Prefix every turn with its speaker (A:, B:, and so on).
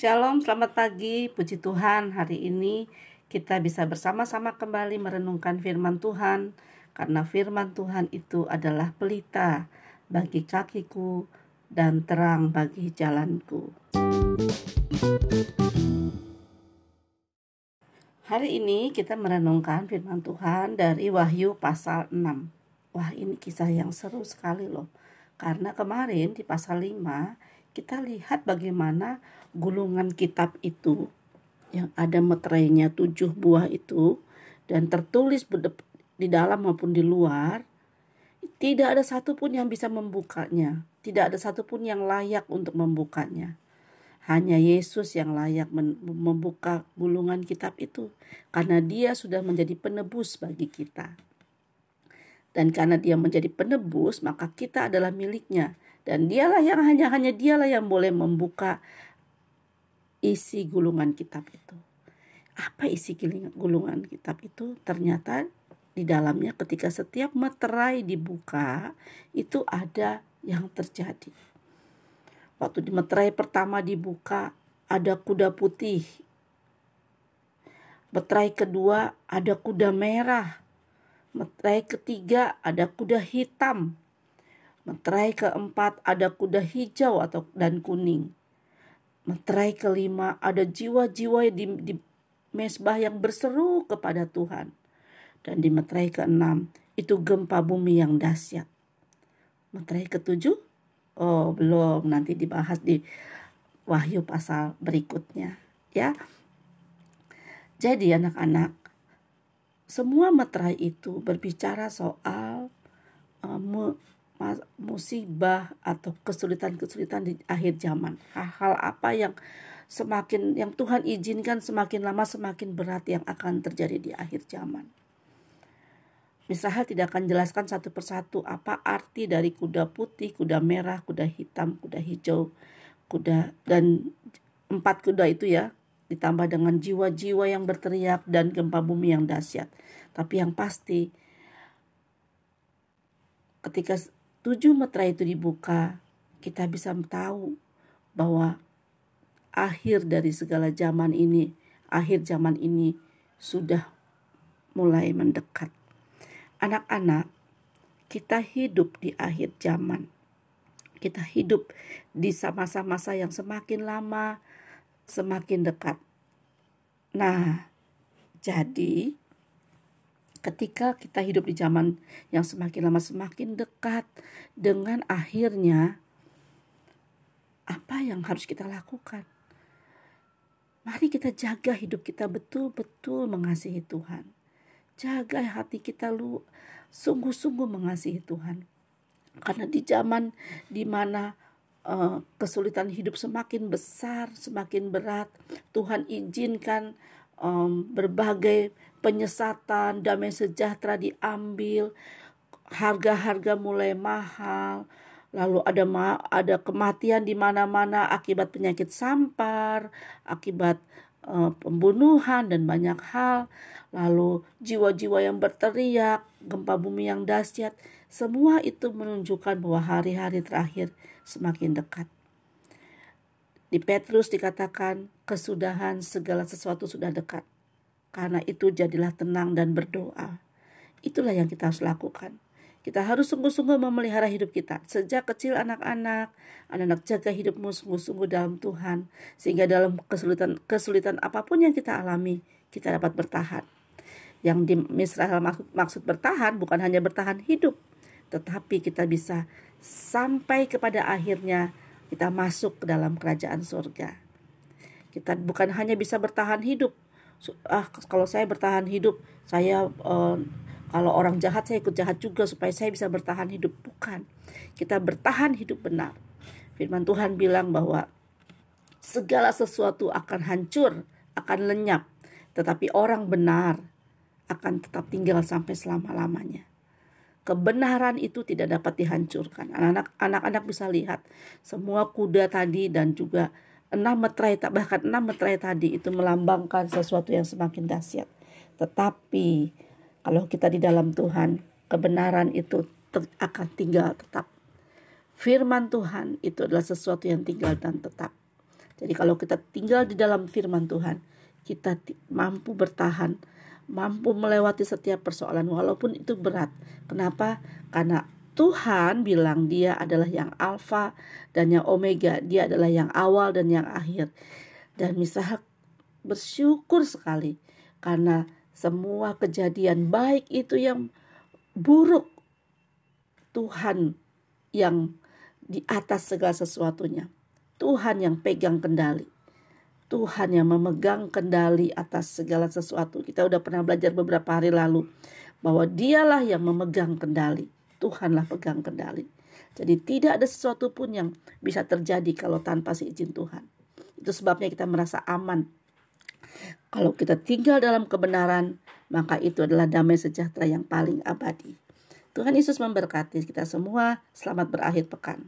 A: Shalom, selamat pagi. Puji Tuhan, hari ini kita bisa bersama-sama kembali merenungkan firman Tuhan karena firman Tuhan itu adalah pelita bagi kakiku dan terang bagi jalanku. Hari ini kita merenungkan firman Tuhan dari Wahyu pasal 6. Wah, ini kisah yang seru sekali loh. Karena kemarin di pasal 5 kita lihat bagaimana gulungan kitab itu yang ada meterainya tujuh buah itu dan tertulis di dalam maupun di luar tidak ada satupun yang bisa membukanya. Tidak ada satupun yang layak untuk membukanya. Hanya Yesus yang layak membuka gulungan kitab itu karena dia sudah menjadi penebus bagi kita dan karena dia menjadi penebus maka kita adalah miliknya dan dialah yang hanya hanya dialah yang boleh membuka isi gulungan kitab itu. Apa isi gulungan kitab itu? Ternyata di dalamnya ketika setiap meterai dibuka itu ada yang terjadi. Waktu di meterai pertama dibuka ada kuda putih. Meterai kedua ada kuda merah. Meterai ketiga ada kuda hitam. Meterai keempat ada kuda hijau atau dan kuning. Meterai kelima ada jiwa-jiwa di, di mesbah yang berseru kepada Tuhan. Dan di meterai keenam itu gempa bumi yang dahsyat. Meterai ketujuh? Oh belum, nanti dibahas di Wahyu pasal berikutnya. Ya, jadi anak-anak, semua meterai itu berbicara soal uh, musibah atau kesulitan-kesulitan di akhir zaman. Hal-hal apa yang semakin yang Tuhan izinkan semakin lama semakin berat yang akan terjadi di akhir zaman. Misalnya tidak akan jelaskan satu persatu apa arti dari kuda putih, kuda merah, kuda hitam, kuda hijau, kuda dan empat kuda itu ya ditambah dengan jiwa-jiwa yang berteriak dan gempa bumi yang dahsyat. Tapi yang pasti ketika tujuh meterai itu dibuka, kita bisa tahu bahwa akhir dari segala zaman ini, akhir zaman ini sudah mulai mendekat. Anak-anak, kita hidup di akhir zaman. Kita hidup di masa-masa yang semakin lama, semakin dekat. Nah, jadi ketika kita hidup di zaman yang semakin lama semakin dekat dengan akhirnya apa yang harus kita lakukan? Mari kita jaga hidup kita betul-betul mengasihi Tuhan. Jaga hati kita lu sungguh-sungguh mengasihi Tuhan. Karena di zaman di mana uh, kesulitan hidup semakin besar, semakin berat, Tuhan izinkan um, berbagai penyesatan, damai sejahtera diambil, harga-harga mulai mahal, lalu ada ada kematian di mana-mana akibat penyakit sampar, akibat uh, pembunuhan dan banyak hal, lalu jiwa-jiwa yang berteriak, gempa bumi yang dahsyat, semua itu menunjukkan bahwa hari-hari terakhir semakin dekat. Di Petrus dikatakan kesudahan segala sesuatu sudah dekat. Karena itu jadilah tenang dan berdoa. Itulah yang kita harus lakukan. Kita harus sungguh-sungguh memelihara hidup kita. Sejak kecil anak-anak, anak-anak jaga hidupmu sungguh-sungguh dalam Tuhan. Sehingga dalam kesulitan kesulitan apa pun yang kita alami, kita dapat bertahan. Yang di Israel maksud, maksud bertahan bukan hanya bertahan hidup, tetapi kita bisa sampai kepada akhirnya kita masuk ke dalam kerajaan surga. Kita bukan hanya bisa bertahan hidup. Ah, kalau saya bertahan hidup, saya uh, kalau orang jahat saya ikut jahat juga supaya saya bisa bertahan hidup. Bukan. Kita bertahan hidup benar. Firman Tuhan bilang bahwa segala sesuatu akan hancur, akan lenyap, tetapi orang benar akan tetap tinggal sampai selama-lamanya kebenaran itu tidak dapat dihancurkan. Anak-anak bisa lihat semua kuda tadi dan juga enam meterai bahkan enam meterai tadi itu melambangkan sesuatu yang semakin dahsyat. Tetapi kalau kita di dalam Tuhan, kebenaran itu akan tinggal tetap. Firman Tuhan itu adalah sesuatu yang tinggal dan tetap. Jadi kalau kita tinggal di dalam firman Tuhan, kita mampu bertahan, mampu melewati setiap persoalan walaupun itu berat. Kenapa? Karena Tuhan bilang dia adalah yang alfa dan yang omega, dia adalah yang awal dan yang akhir. Dan misalnya bersyukur sekali karena semua kejadian baik itu yang buruk Tuhan yang di atas segala sesuatunya. Tuhan yang pegang kendali. Tuhan yang memegang kendali atas segala sesuatu. Kita udah pernah belajar beberapa hari lalu bahwa dialah yang memegang kendali. Tuhanlah pegang kendali. Jadi tidak ada sesuatu pun yang bisa terjadi kalau tanpa seizin Tuhan. Itu sebabnya kita merasa aman. Kalau kita tinggal dalam kebenaran, maka itu adalah damai sejahtera yang paling abadi. Tuhan Yesus memberkati kita semua. Selamat berakhir pekan.